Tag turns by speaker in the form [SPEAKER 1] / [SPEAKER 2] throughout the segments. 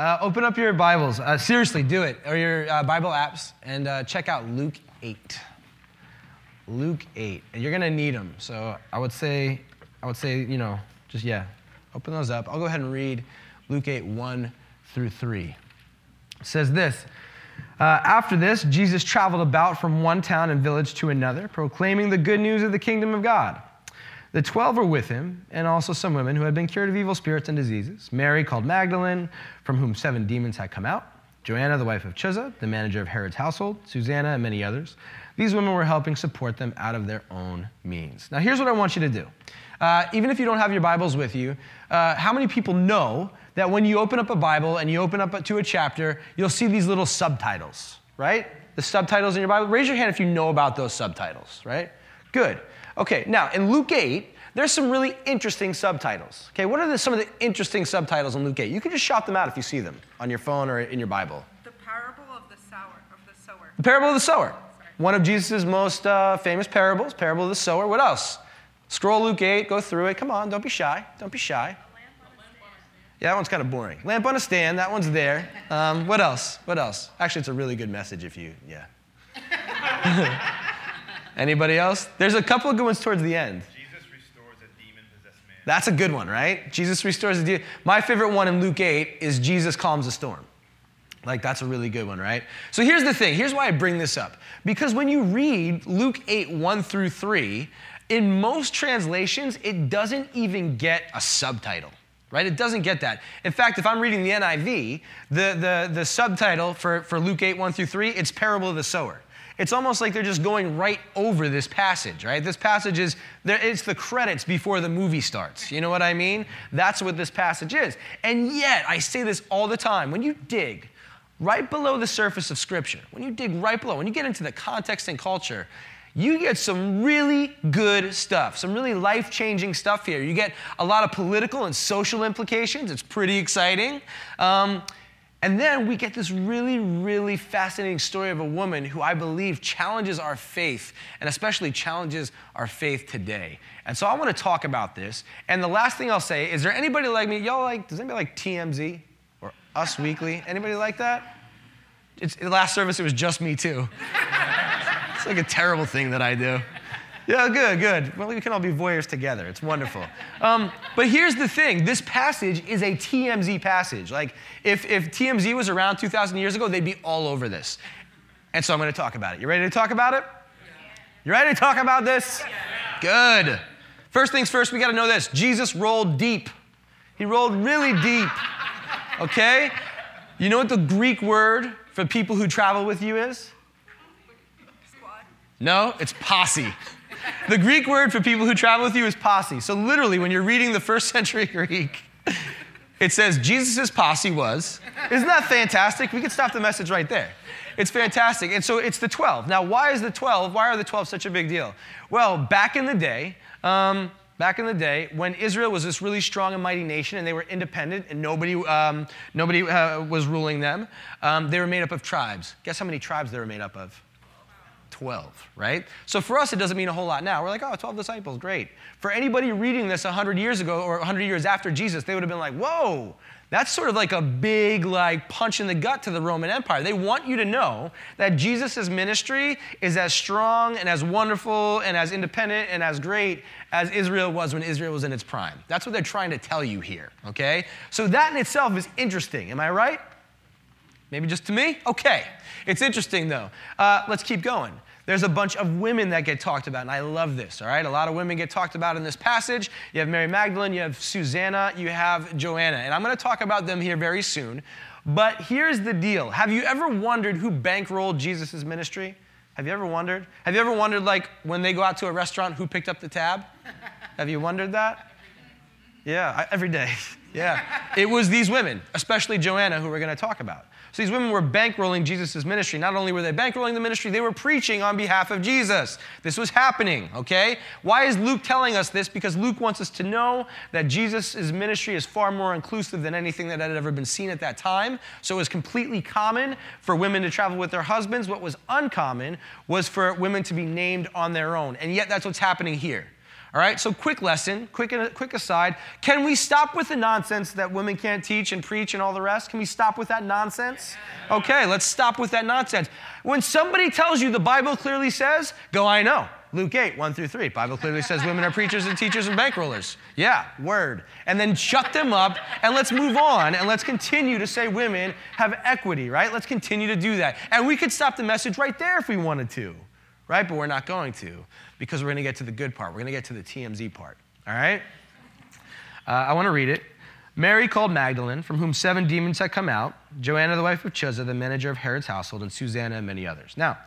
[SPEAKER 1] Uh, open up your Bibles. Uh, seriously, do it, or your uh, Bible apps, and uh, check out Luke 8. Luke 8. And you're going to need them. So I would say, I would say, you know, just, yeah, open those up. I'll go ahead and read Luke 8, 1 through 3. It says this uh, After this, Jesus traveled about from one town and village to another, proclaiming the good news of the kingdom of God. The twelve were with him, and also some women who had been cured of evil spirits and diseases Mary, called Magdalene, from whom seven demons had come out, Joanna, the wife of Chuza, the manager of Herod's household, Susanna, and many others. These women were helping support them out of their own means. Now, here's what I want you to do. Uh, even if you don't have your Bibles with you, uh, how many people know that when you open up a Bible and you open up to a chapter, you'll see these little subtitles, right? The subtitles in your Bible. Raise your hand if you know about those subtitles, right? Good. Okay, now in Luke 8, there's some really interesting subtitles. Okay, what are the, some of the interesting subtitles in Luke 8? You can just shout them out if you see them on your phone or in your Bible.
[SPEAKER 2] The parable of the sower of the sower.
[SPEAKER 1] The parable of the sower. One of Jesus' most uh, famous parables, parable of the sower. What else? Scroll Luke 8, go through it. Come on, don't be shy. Don't be shy. Yeah, that one's kind of boring. Lamp on a stand, that one's there. Um, what else? What else? Actually, it's a really good message if you, yeah. Anybody else? There's a couple of good ones towards the end.
[SPEAKER 3] Jesus restores a demon possessed man.
[SPEAKER 1] That's a good one, right? Jesus restores the demon. My favorite one in Luke 8 is Jesus calms the storm. Like, that's a really good one, right? So here's the thing. Here's why I bring this up. Because when you read Luke 8, 1 through 3, in most translations, it doesn't even get a subtitle right? It doesn't get that. In fact, if I'm reading the NIV, the, the, the subtitle for, for Luke 8, 1 through 3, it's Parable of the Sower. It's almost like they're just going right over this passage, right? This passage is, it's the credits before the movie starts. You know what I mean? That's what this passage is. And yet, I say this all the time when you dig right below the surface of Scripture, when you dig right below, when you get into the context and culture, you get some really good stuff, some really life changing stuff here. You get a lot of political and social implications. It's pretty exciting. Um, and then we get this really, really fascinating story of a woman who I believe challenges our faith, and especially challenges our faith today. And so I want to talk about this. And the last thing I'll say is there anybody like me? Y'all like, does anybody like TMZ or Us Weekly? Anybody like that? It's, the last service, it was just me too. It's like a terrible thing that I do. Yeah, good, good. Well, we can all be voyeurs together. It's wonderful. Um, but here's the thing this passage is a TMZ passage. Like, if, if TMZ was around 2,000 years ago, they'd be all over this. And so I'm going to talk about it. You ready to talk about it? You ready to talk about this? Good. First things first, we got to know this Jesus rolled deep. He rolled really deep. Okay? You know what the Greek word for people who travel with you is? Squad. No, it's posse. The Greek word for people who travel with you is posse. So, literally, when you're reading the first century Greek, it says Jesus' posse was. Isn't that fantastic? We could stop the message right there. It's fantastic. And so it's the 12. Now, why is the 12? Why are the 12 such a big deal? Well, back in the day, um, back in the day when Israel was this really strong and mighty nation and they were independent and nobody, um, nobody uh, was ruling them, um, they were made up of tribes. Guess how many tribes they were made up of? 12, right? So for us, it doesn't mean a whole lot now. We're like, oh, 12 disciples, great. For anybody reading this 100 years ago or 100 years after Jesus, they would have been like, whoa, that's sort of like a big like punch in the gut to the Roman Empire. They want you to know that Jesus' ministry is as strong and as wonderful and as independent and as great as Israel was when Israel was in its prime. That's what they're trying to tell you here, okay? So that in itself is interesting. Am I right? Maybe just to me? Okay. It's interesting though. Uh, let's keep going there's a bunch of women that get talked about, and I love this, all right? A lot of women get talked about in this passage. You have Mary Magdalene, you have Susanna, you have Joanna, and I'm going to talk about them here very soon. But here's the deal Have you ever wondered who bankrolled Jesus' ministry? Have you ever wondered? Have you ever wondered, like, when they go out to a restaurant, who picked up the tab? Have you wondered that? Yeah, every day. Yeah. It was these women, especially Joanna, who we're going to talk about. So these women were bankrolling Jesus' ministry. Not only were they bankrolling the ministry, they were preaching on behalf of Jesus. This was happening, okay? Why is Luke telling us this? Because Luke wants us to know that Jesus' ministry is far more inclusive than anything that had ever been seen at that time. So it was completely common for women to travel with their husbands. What was uncommon was for women to be named on their own. And yet that's what's happening here. All right, so quick lesson, quick, uh, quick aside. Can we stop with the nonsense that women can't teach and preach and all the rest? Can we stop with that nonsense? Okay, let's stop with that nonsense. When somebody tells you the Bible clearly says, go, I know. Luke 8, 1 through 3. Bible clearly says women are preachers and teachers and bankrollers. Yeah, word. And then shut them up and let's move on and let's continue to say women have equity, right? Let's continue to do that. And we could stop the message right there if we wanted to, right? But we're not going to because we're going to get to the good part. We're going to get to the TMZ part, all right? Uh, I want to read it. Mary called Magdalene, from whom seven demons had come out, Joanna, the wife of Chuza, the manager of Herod's household, and Susanna, and many others. Now,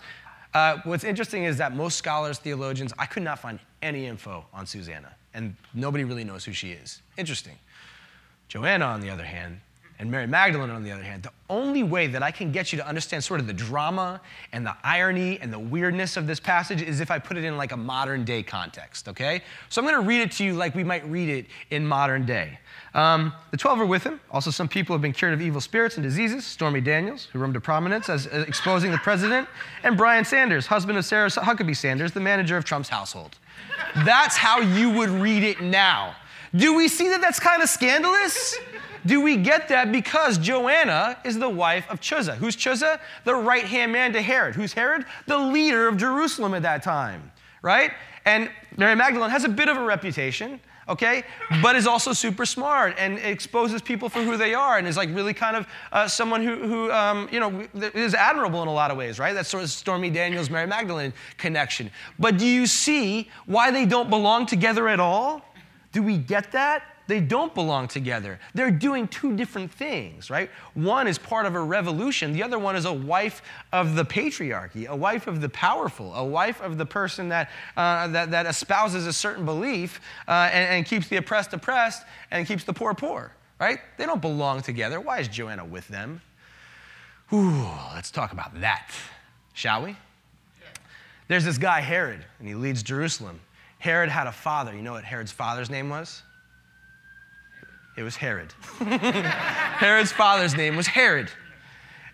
[SPEAKER 1] uh, what's interesting is that most scholars, theologians, I could not find any info on Susanna, and nobody really knows who she is. Interesting. Joanna, on the other hand, and Mary Magdalene, on the other hand, the only way that I can get you to understand sort of the drama and the irony and the weirdness of this passage is if I put it in like a modern day context, okay? So I'm going to read it to you like we might read it in modern day. Um, the 12 are with him. Also, some people have been cured of evil spirits and diseases. Stormy Daniels, who rose to prominence as uh, exposing the president, and Bryan Sanders, husband of Sarah Huckabee Sanders, the manager of Trump's household. That's how you would read it now. Do we see that that's kind of scandalous? Do we get that because Joanna is the wife of Chuza? Who's Chuza? The right hand man to Herod. Who's Herod? The leader of Jerusalem at that time, right? And Mary Magdalene has a bit of a reputation okay? But is also super smart and exposes people for who they are and is like really kind of uh, someone who, who um, you know, is admirable in a lot of ways, right? That's sort of Stormy Daniels, Mary Magdalene connection. But do you see why they don't belong together at all? Do we get that? They don't belong together. They're doing two different things, right? One is part of a revolution, the other one is a wife of the patriarchy, a wife of the powerful, a wife of the person that, uh, that, that, espouses a certain belief uh, and, and keeps the oppressed oppressed and keeps the poor poor, right? They don't belong together. Why is Joanna with them? Ooh, let's talk about that, shall we? There's this guy, Herod, and he leads Jerusalem. Herod had a father. You know what Herod's father's name was? It was Herod. Herod's father's name was Herod.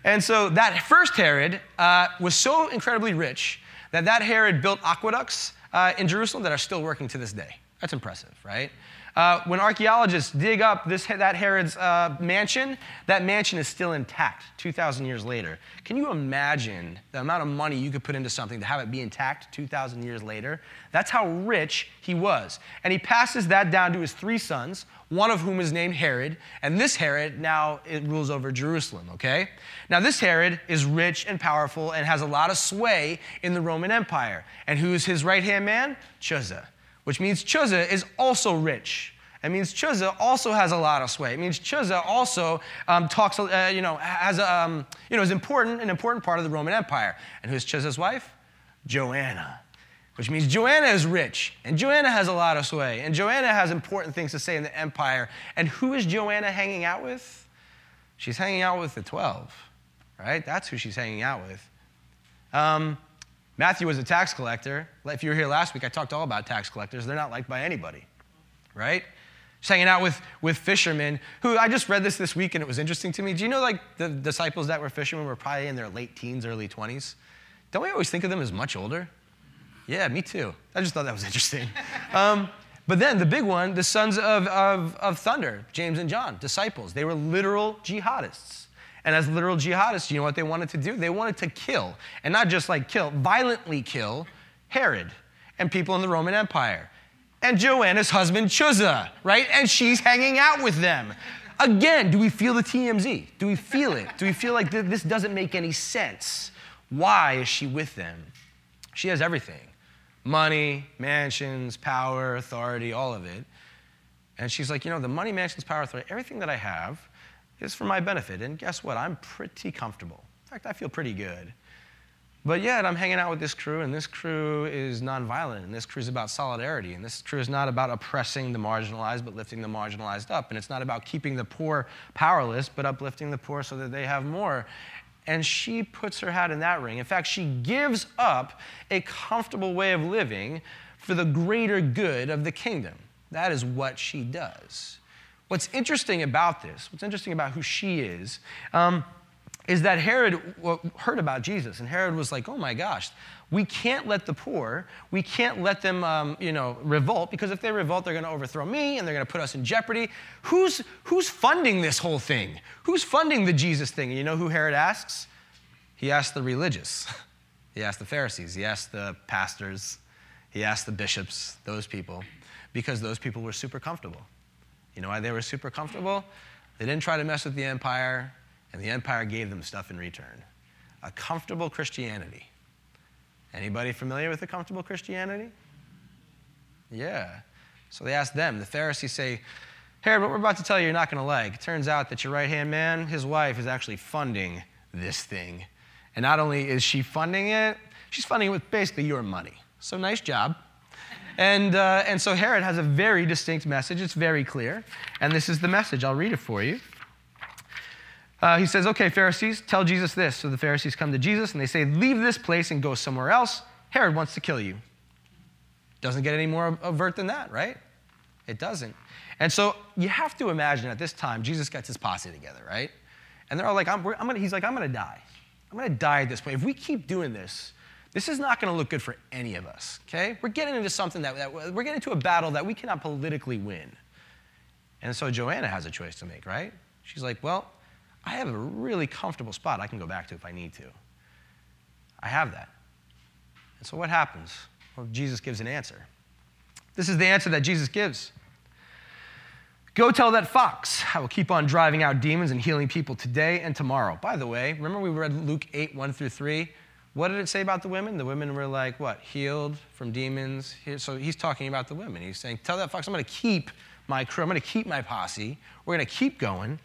[SPEAKER 1] And so that first Herod uh, was so incredibly rich that that Herod built aqueducts uh, in Jerusalem that are still working to this day. That's impressive, right? Uh, when archaeologists dig up this, that Herod's uh, mansion, that mansion is still intact 2,000 years later. Can you imagine the amount of money you could put into something to have it be intact 2,000 years later? That's how rich he was. And he passes that down to his three sons, one of whom is named Herod, and this Herod now rules over Jerusalem, okay? Now, this Herod is rich and powerful and has a lot of sway in the Roman Empire. And who's his right hand man? Chuza which means Chuza is also rich. It means Chuza also has a lot of sway. It means Chuza also um, talks, uh, you know, has a, um, you know, is important, an important part of the Roman Empire. And who's Chuza's wife? Joanna, which means Joanna is rich, and Joanna has a lot of sway, and Joanna has important things to say in the empire. And who is Joanna hanging out with? She's hanging out with the 12, right? That's who she's hanging out with. Um, Matthew was a tax collector. If you were here last week, I talked all about tax collectors. They're not liked by anybody, right? Just hanging out with, with fishermen who I just read this this week and it was interesting to me. Do you know, like, the disciples that were fishermen were probably in their late teens, early 20s? Don't we always think of them as much older? Yeah, me too. I just thought that was interesting. Um, but then the big one, the sons of, of, of thunder, James and John, disciples, they were literal jihadists. And as literal jihadists, you know what they wanted to do? They wanted to kill, and not just like kill, violently kill Herod and people in the Roman Empire. And Joanna's husband, Chuza, right? And she's hanging out with them. Again, do we feel the TMZ? Do we feel it? Do we feel like th- this doesn't make any sense? Why is she with them? She has everything money, mansions, power, authority, all of it. And she's like, you know, the money, mansions, power, authority, everything that I have is for my benefit. And guess what? I'm pretty comfortable. In fact, I feel pretty good. But yet, I'm hanging out with this crew, and this crew is nonviolent, and this crew is about solidarity, and this crew is not about oppressing the marginalized, but lifting the marginalized up. And it's not about keeping the poor powerless, but uplifting the poor so that they have more. And she puts her hat in that ring. In fact, she gives up a comfortable way of living for the greater good of the kingdom. That is what she does. What's interesting about this, what's interesting about who she is, um, is that Herod heard about Jesus, and Herod was like, oh my gosh, we can't let the poor, we can't let them, um, you know, revolt, because if they revolt, they're going to overthrow me, and they're going to put us in jeopardy. Who's, who's funding this whole thing? Who's funding the Jesus thing? And you know who Herod asks? He asks the religious. He asked the Pharisees. He asked the pastors. He asked the bishops, those people, because those people were super comfortable. You know why they were super comfortable? They didn't try to mess with the empire, and the empire gave them stuff in return. A comfortable Christianity. Anybody familiar with a comfortable Christianity? Yeah. So they asked them. The Pharisees say, Herod, what we're about to tell you, you're not going to like. It turns out that your right hand man, his wife, is actually funding this thing. And not only is she funding it, she's funding it with basically your money. So nice job. And, uh, and so Herod has a very distinct message. It's very clear. And this is the message. I'll read it for you. Uh, he says, Okay, Pharisees, tell Jesus this. So the Pharisees come to Jesus and they say, Leave this place and go somewhere else. Herod wants to kill you. Doesn't get any more overt than that, right? It doesn't. And so you have to imagine at this time, Jesus gets his posse together, right? And they're all like, I'm, I'm gonna, he's like, I'm going to die. I'm going to die at this point. If we keep doing this, this is not going to look good for any of us, okay? We're getting into something that, that, we're getting into a battle that we cannot politically win. And so Joanna has a choice to make, right? She's like, well, I have a really comfortable spot I can go back to if I need to. I have that. And so what happens? Well, Jesus gives an answer. This is the answer that Jesus gives. Go tell that fox, I will keep on driving out demons and healing people today and tomorrow. By the way, remember we read Luke 8, 1 through 3? What did it say about the women? The women were like, what? Healed from demons. So he's talking about the women. He's saying, Tell that fox, I'm going to keep my crew, I'm going to keep my posse. We're going to keep going,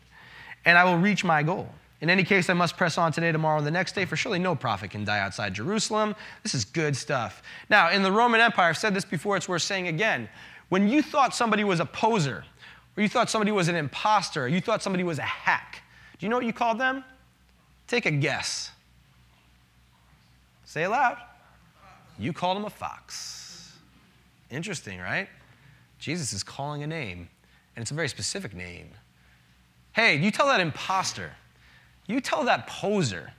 [SPEAKER 1] and I will reach my goal. In any case, I must press on today, tomorrow, and the next day, for surely no prophet can die outside Jerusalem. This is good stuff. Now, in the Roman Empire, I've said this before, it's worth saying again. When you thought somebody was a poser, or you thought somebody was an imposter, or you thought somebody was a hack, do you know what you called them? Take a guess. Say it loud. You called him a fox. Interesting, right? Jesus is calling a name, and it's a very specific name. Hey, you tell that imposter, you tell that poser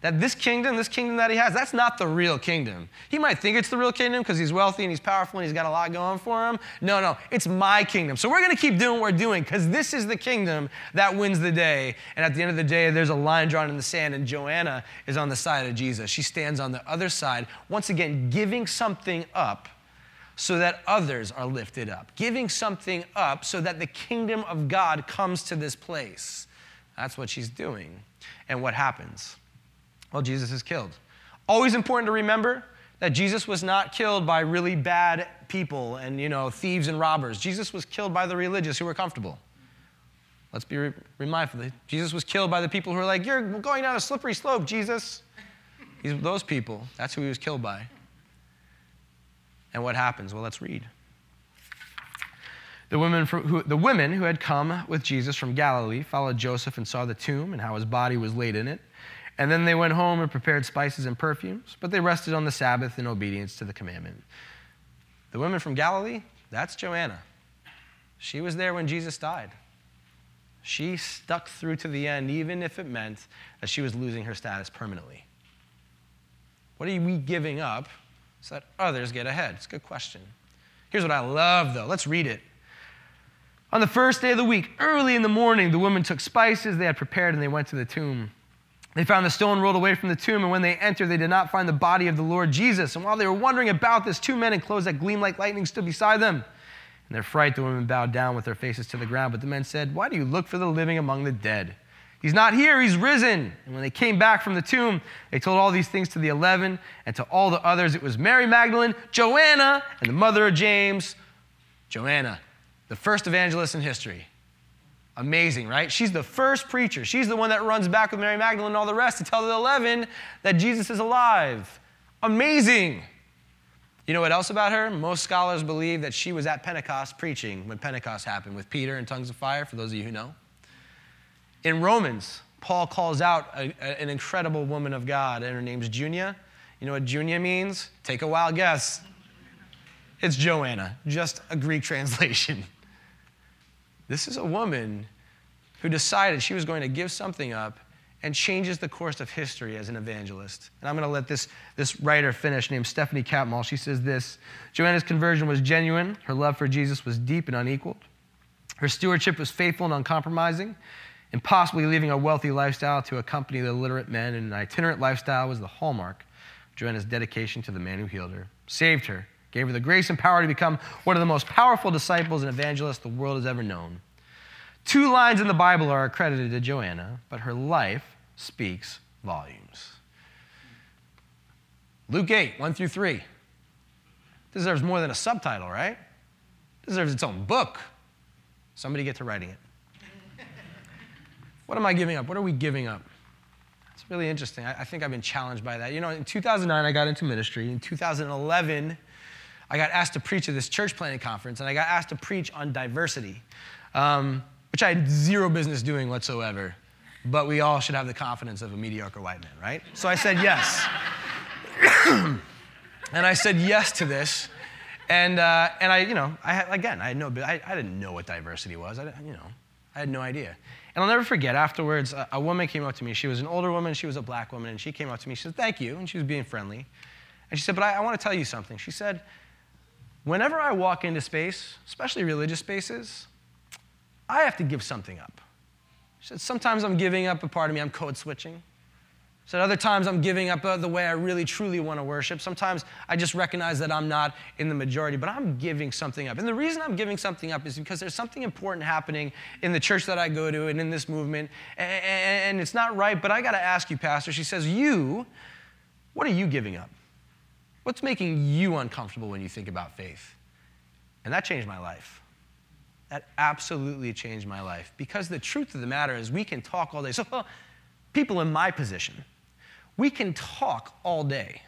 [SPEAKER 1] that this kingdom, this kingdom that he has, that's not the real kingdom. He might think it's the real kingdom because he's wealthy and he's powerful and he's got a lot going for him. No, no, it's my kingdom. So we're going to keep doing what we're doing because this is the kingdom that wins the day. And at the end of the day, there's a line drawn in the sand, and Joanna is on the side of Jesus. She stands on the other side, once again, giving something up so that others are lifted up, giving something up so that the kingdom of God comes to this place. That's what she's doing. And what happens? Well, Jesus is killed. Always important to remember that Jesus was not killed by really bad people and, you know, thieves and robbers. Jesus was killed by the religious who were comfortable. Let's be re- mindful. Jesus was killed by the people who were like, You're going down a slippery slope, Jesus. He's, those people, that's who he was killed by. And what happens? Well, let's read. The women, who, the women who had come with Jesus from Galilee followed Joseph and saw the tomb and how his body was laid in it. And then they went home and prepared spices and perfumes, but they rested on the Sabbath in obedience to the commandment. The women from Galilee, that's Joanna. She was there when Jesus died. She stuck through to the end, even if it meant that she was losing her status permanently. What are we giving up so that others get ahead? It's a good question. Here's what I love, though. Let's read it. On the first day of the week, early in the morning, the women took spices they had prepared and they went to the tomb. They found the stone rolled away from the tomb, and when they entered, they did not find the body of the Lord Jesus. And while they were wondering about this, two men in clothes that gleamed like lightning stood beside them. In their fright, the women bowed down with their faces to the ground. But the men said, Why do you look for the living among the dead? He's not here, he's risen. And when they came back from the tomb, they told all these things to the eleven and to all the others. It was Mary Magdalene, Joanna, and the mother of James. Joanna, the first evangelist in history. Amazing, right? She's the first preacher. She's the one that runs back with Mary Magdalene and all the rest to tell the 11 that Jesus is alive. Amazing. You know what else about her? Most scholars believe that she was at Pentecost preaching when Pentecost happened with Peter and tongues of fire, for those of you who know. In Romans, Paul calls out a, a, an incredible woman of God, and her name's Junia. You know what Junia means? Take a wild guess. It's Joanna, just a Greek translation. This is a woman who decided she was going to give something up and changes the course of history as an evangelist. And I'm going to let this, this writer finish, named Stephanie Catmull. She says this Joanna's conversion was genuine, her love for Jesus was deep and unequaled. Her stewardship was faithful and uncompromising. And possibly leaving a wealthy lifestyle to accompany the illiterate men in an itinerant lifestyle was the hallmark of Joanna's dedication to the man who healed her, saved her, gave her the grace and power to become one of the most powerful disciples and evangelists the world has ever known. Two lines in the Bible are accredited to Joanna, but her life speaks volumes. Luke 8, 1 through 3. Deserves more than a subtitle, right? Deserves its own book. Somebody get to writing it. what am I giving up? What are we giving up? It's really interesting. I, I think I've been challenged by that. You know, in 2009, I got into ministry. In 2011, I got asked to preach at this church planting conference, and I got asked to preach on diversity. Um, which I had zero business doing whatsoever. But we all should have the confidence of a mediocre white man, right? So I said yes. and I said yes to this. And, uh, and I, you know, I had, again, I had no, I, I didn't know what diversity was. I, you know, I had no idea. And I'll never forget, afterwards, a, a woman came up to me. She was an older woman, she was a black woman, and she came up to me. She said, Thank you. And she was being friendly. And she said, But I, I want to tell you something. She said, Whenever I walk into space, especially religious spaces, I have to give something up. She said, Sometimes I'm giving up a part of me, I'm code switching. She said, Other times I'm giving up uh, the way I really truly want to worship. Sometimes I just recognize that I'm not in the majority, but I'm giving something up. And the reason I'm giving something up is because there's something important happening in the church that I go to and in this movement. And it's not right, but I got to ask you, Pastor. She says, You, what are you giving up? What's making you uncomfortable when you think about faith? And that changed my life. That absolutely changed my life because the truth of the matter is we can talk all day. So, people in my position, we can talk all day.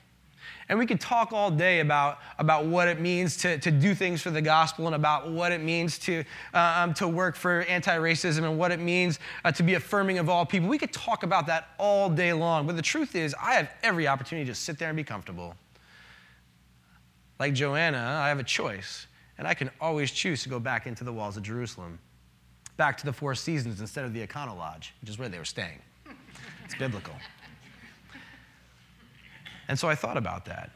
[SPEAKER 1] And we can talk all day about, about what it means to, to do things for the gospel and about what it means to, uh, um, to work for anti racism and what it means uh, to be affirming of all people. We could talk about that all day long. But the truth is, I have every opportunity to sit there and be comfortable. Like Joanna, I have a choice. And I can always choose to go back into the walls of Jerusalem, back to the Four Seasons instead of the Econo Lodge, which is where they were staying. It's biblical. And so I thought about that.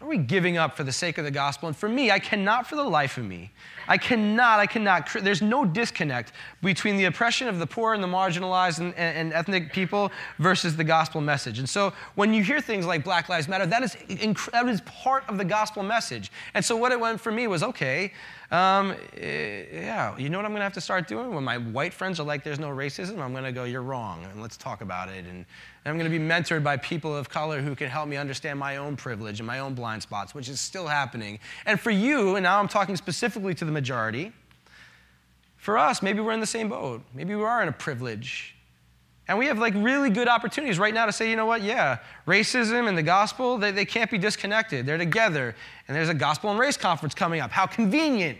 [SPEAKER 1] What are we giving up for the sake of the gospel? And for me, I cannot for the life of me, I cannot, I cannot, there's no disconnect between the oppression of the poor and the marginalized and, and, and ethnic people versus the gospel message. And so when you hear things like Black Lives Matter, that is, that is part of the gospel message. And so what it went for me was okay, um, eh, yeah, you know what I'm going to have to start doing? When my white friends are like, there's no racism, I'm going to go, you're wrong, and let's talk about it. And, and I'm going to be mentored by people of color who can help me understand my own privilege and my own blind spots, which is still happening. And for you, and now I'm talking specifically to the majority, for us, maybe we're in the same boat. Maybe we are in a privilege. And we have like really good opportunities right now to say, you know what, yeah, racism and the gospel, they, they can't be disconnected. They're together. And there's a gospel and race conference coming up. How convenient.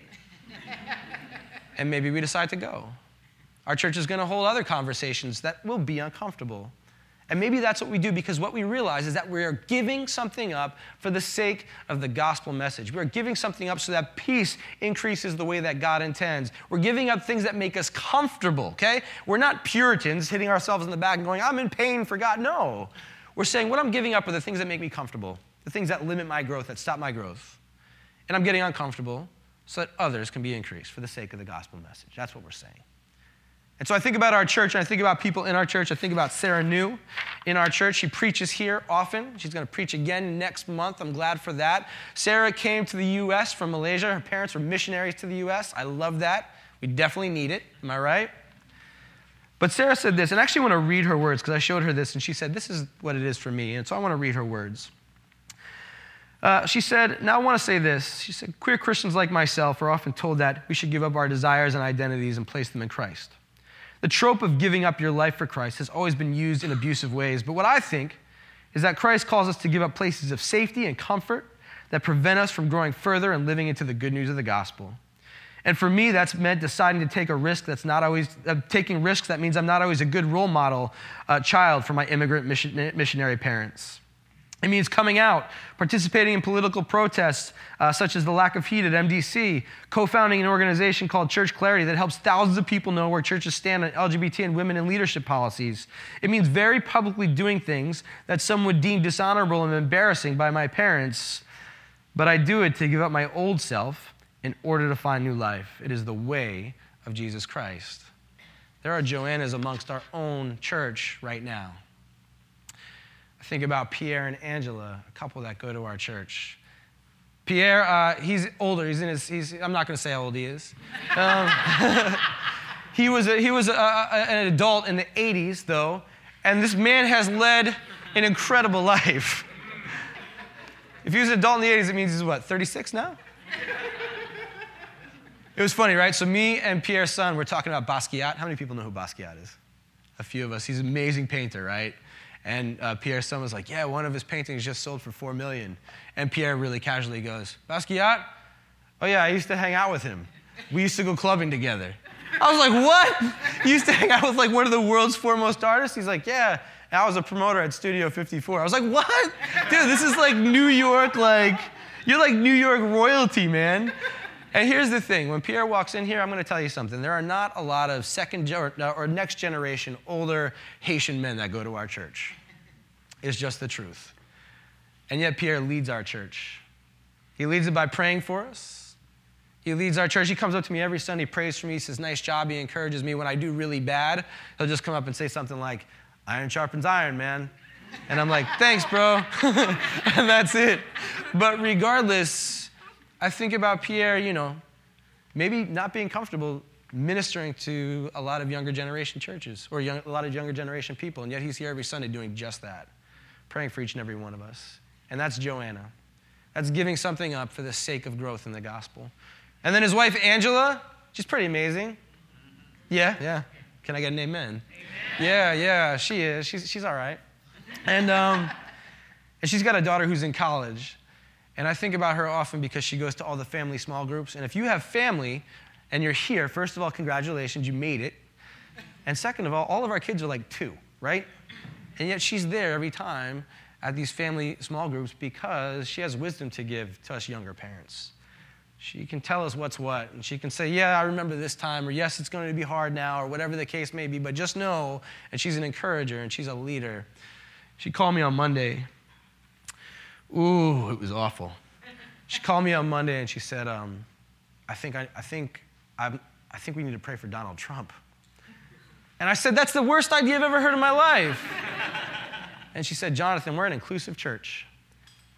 [SPEAKER 1] and maybe we decide to go. Our church is going to hold other conversations that will be uncomfortable. And maybe that's what we do because what we realize is that we are giving something up for the sake of the gospel message. We are giving something up so that peace increases the way that God intends. We're giving up things that make us comfortable, okay? We're not Puritans hitting ourselves in the back and going, I'm in pain for God. No. We're saying what I'm giving up are the things that make me comfortable, the things that limit my growth, that stop my growth. And I'm getting uncomfortable so that others can be increased for the sake of the gospel message. That's what we're saying. And so I think about our church, and I think about people in our church. I think about Sarah Ngu in our church. She preaches here often. She's going to preach again next month. I'm glad for that. Sarah came to the U.S. from Malaysia. Her parents were missionaries to the U.S. I love that. We definitely need it. Am I right? But Sarah said this, and I actually want to read her words because I showed her this, and she said, This is what it is for me. And so I want to read her words. Uh, she said, Now I want to say this. She said, Queer Christians like myself are often told that we should give up our desires and identities and place them in Christ. The trope of giving up your life for Christ has always been used in abusive ways, but what I think is that Christ calls us to give up places of safety and comfort that prevent us from growing further and living into the good news of the gospel. And for me, that's meant deciding to take a risk that's not always, uh, taking risks that means I'm not always a good role model uh, child for my immigrant mission, missionary parents. It means coming out, participating in political protests, uh, such as the lack of heat at MDC, co founding an organization called Church Clarity that helps thousands of people know where churches stand on LGBT and women in leadership policies. It means very publicly doing things that some would deem dishonorable and embarrassing by my parents, but I do it to give up my old self in order to find new life. It is the way of Jesus Christ. There are Joannas amongst our own church right now. I think about Pierre and Angela, a couple that go to our church. Pierre, uh, he's older. He's in his. He's, I'm not going to say how old he is. Um, he was a, he was a, a, an adult in the 80s, though, and this man has led an incredible life. If he was an adult in the 80s, it means he's what, 36 now? It was funny, right? So me and Pierre's son were talking about Basquiat. How many people know who Basquiat is? A few of us. He's an amazing painter, right? And uh, son was like, yeah, one of his paintings just sold for four million. And Pierre really casually goes, Basquiat? Oh yeah, I used to hang out with him. We used to go clubbing together. I was like, what? You used to hang out with like one of the world's foremost artists? He's like, yeah. I was a promoter at Studio 54. I was like, what? Dude, this is like New York, like, you're like New York royalty, man. And here's the thing when Pierre walks in here, I'm going to tell you something. There are not a lot of second or, uh, or next generation older Haitian men that go to our church. It's just the truth. And yet, Pierre leads our church. He leads it by praying for us. He leads our church. He comes up to me every Sunday, prays for me, says, Nice job. He encourages me. When I do really bad, he'll just come up and say something like, Iron sharpens iron, man. And I'm like, Thanks, bro. and that's it. But regardless, I think about Pierre, you know, maybe not being comfortable ministering to a lot of younger generation churches or young, a lot of younger generation people, and yet he's here every Sunday doing just that, praying for each and every one of us. And that's Joanna. That's giving something up for the sake of growth in the gospel. And then his wife, Angela, she's pretty amazing. Yeah, yeah. Can I get an amen? amen. Yeah, yeah, she is. She's, she's all right. And, um, and she's got a daughter who's in college. And I think about her often because she goes to all the family small groups. And if you have family and you're here, first of all, congratulations, you made it. And second of all, all of our kids are like two, right? And yet she's there every time at these family small groups because she has wisdom to give to us younger parents. She can tell us what's what, and she can say, Yeah, I remember this time, or yes, it's going to be hard now, or whatever the case may be, but just know, and she's an encourager and she's a leader. She called me on Monday Ooh, it was awful. She called me on Monday and she said, um, I, think I, I, think I'm, I think we need to pray for Donald Trump. And I said, That's the worst idea I've ever heard in my life. and she said, Jonathan, we're an inclusive church.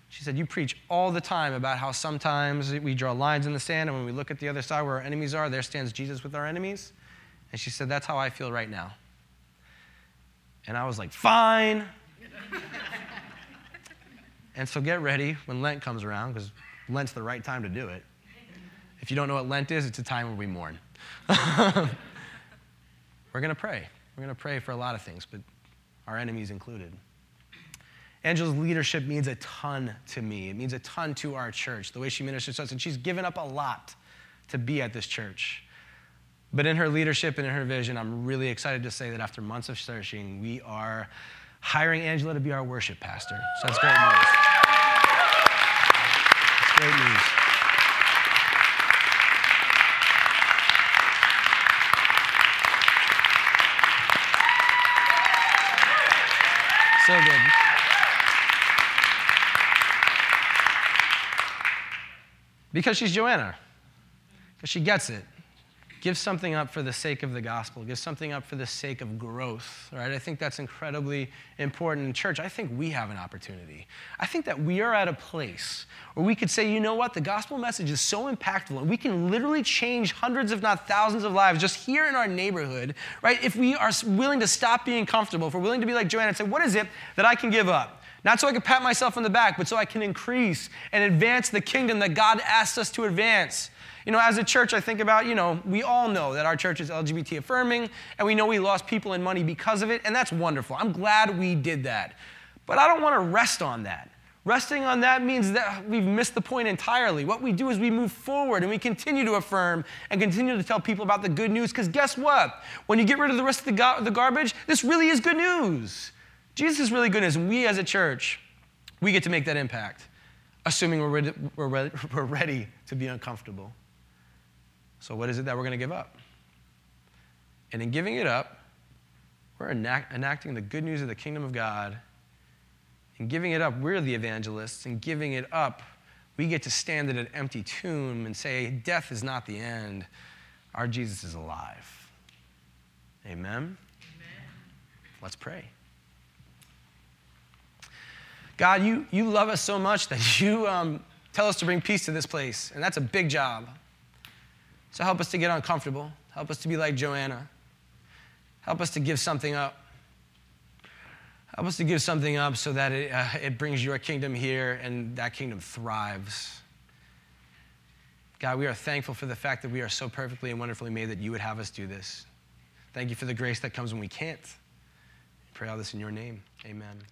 [SPEAKER 1] She said, You preach all the time about how sometimes we draw lines in the sand, and when we look at the other side where our enemies are, there stands Jesus with our enemies. And she said, That's how I feel right now. And I was like, Fine. And so get ready when Lent comes around, because Lent's the right time to do it. If you don't know what Lent is, it's a time where we mourn. We're going to pray. We're going to pray for a lot of things, but our enemies included. Angela's leadership means a ton to me. It means a ton to our church, the way she ministers to us. And she's given up a lot to be at this church. But in her leadership and in her vision, I'm really excited to say that after months of searching, we are hiring Angela to be our worship pastor. So that's great news. That's great news. So good. Because she's Joanna. Because she gets it give something up for the sake of the gospel, give something up for the sake of growth, right? I think that's incredibly important in church. I think we have an opportunity. I think that we are at a place where we could say, you know what, the gospel message is so impactful and we can literally change hundreds, if not thousands, of lives just here in our neighborhood, right? If we are willing to stop being comfortable, if we're willing to be like Joanna and say, what is it that I can give up? Not so I can pat myself on the back, but so I can increase and advance the kingdom that God asks us to advance. You know, as a church, I think about, you know, we all know that our church is LGBT affirming, and we know we lost people and money because of it, and that's wonderful. I'm glad we did that. But I don't want to rest on that. Resting on that means that we've missed the point entirely. What we do is we move forward and we continue to affirm and continue to tell people about the good news, because guess what? When you get rid of the rest of the, the garbage, this really is good news. Jesus is really good news, and we as a church, We get to make that impact, assuming we're ready, we're ready, we're ready to be uncomfortable. So, what is it that we're going to give up? And in giving it up, we're enact- enacting the good news of the kingdom of God. In giving it up, we're the evangelists. In giving it up, we get to stand at an empty tomb and say, Death is not the end. Our Jesus is alive. Amen? Amen. Let's pray. God, you, you love us so much that you um, tell us to bring peace to this place, and that's a big job. So help us to get uncomfortable. Help us to be like Joanna. Help us to give something up. Help us to give something up so that it, uh, it brings your kingdom here and that kingdom thrives. God, we are thankful for the fact that we are so perfectly and wonderfully made that you would have us do this. Thank you for the grace that comes when we can't. Pray all this in your name. Amen.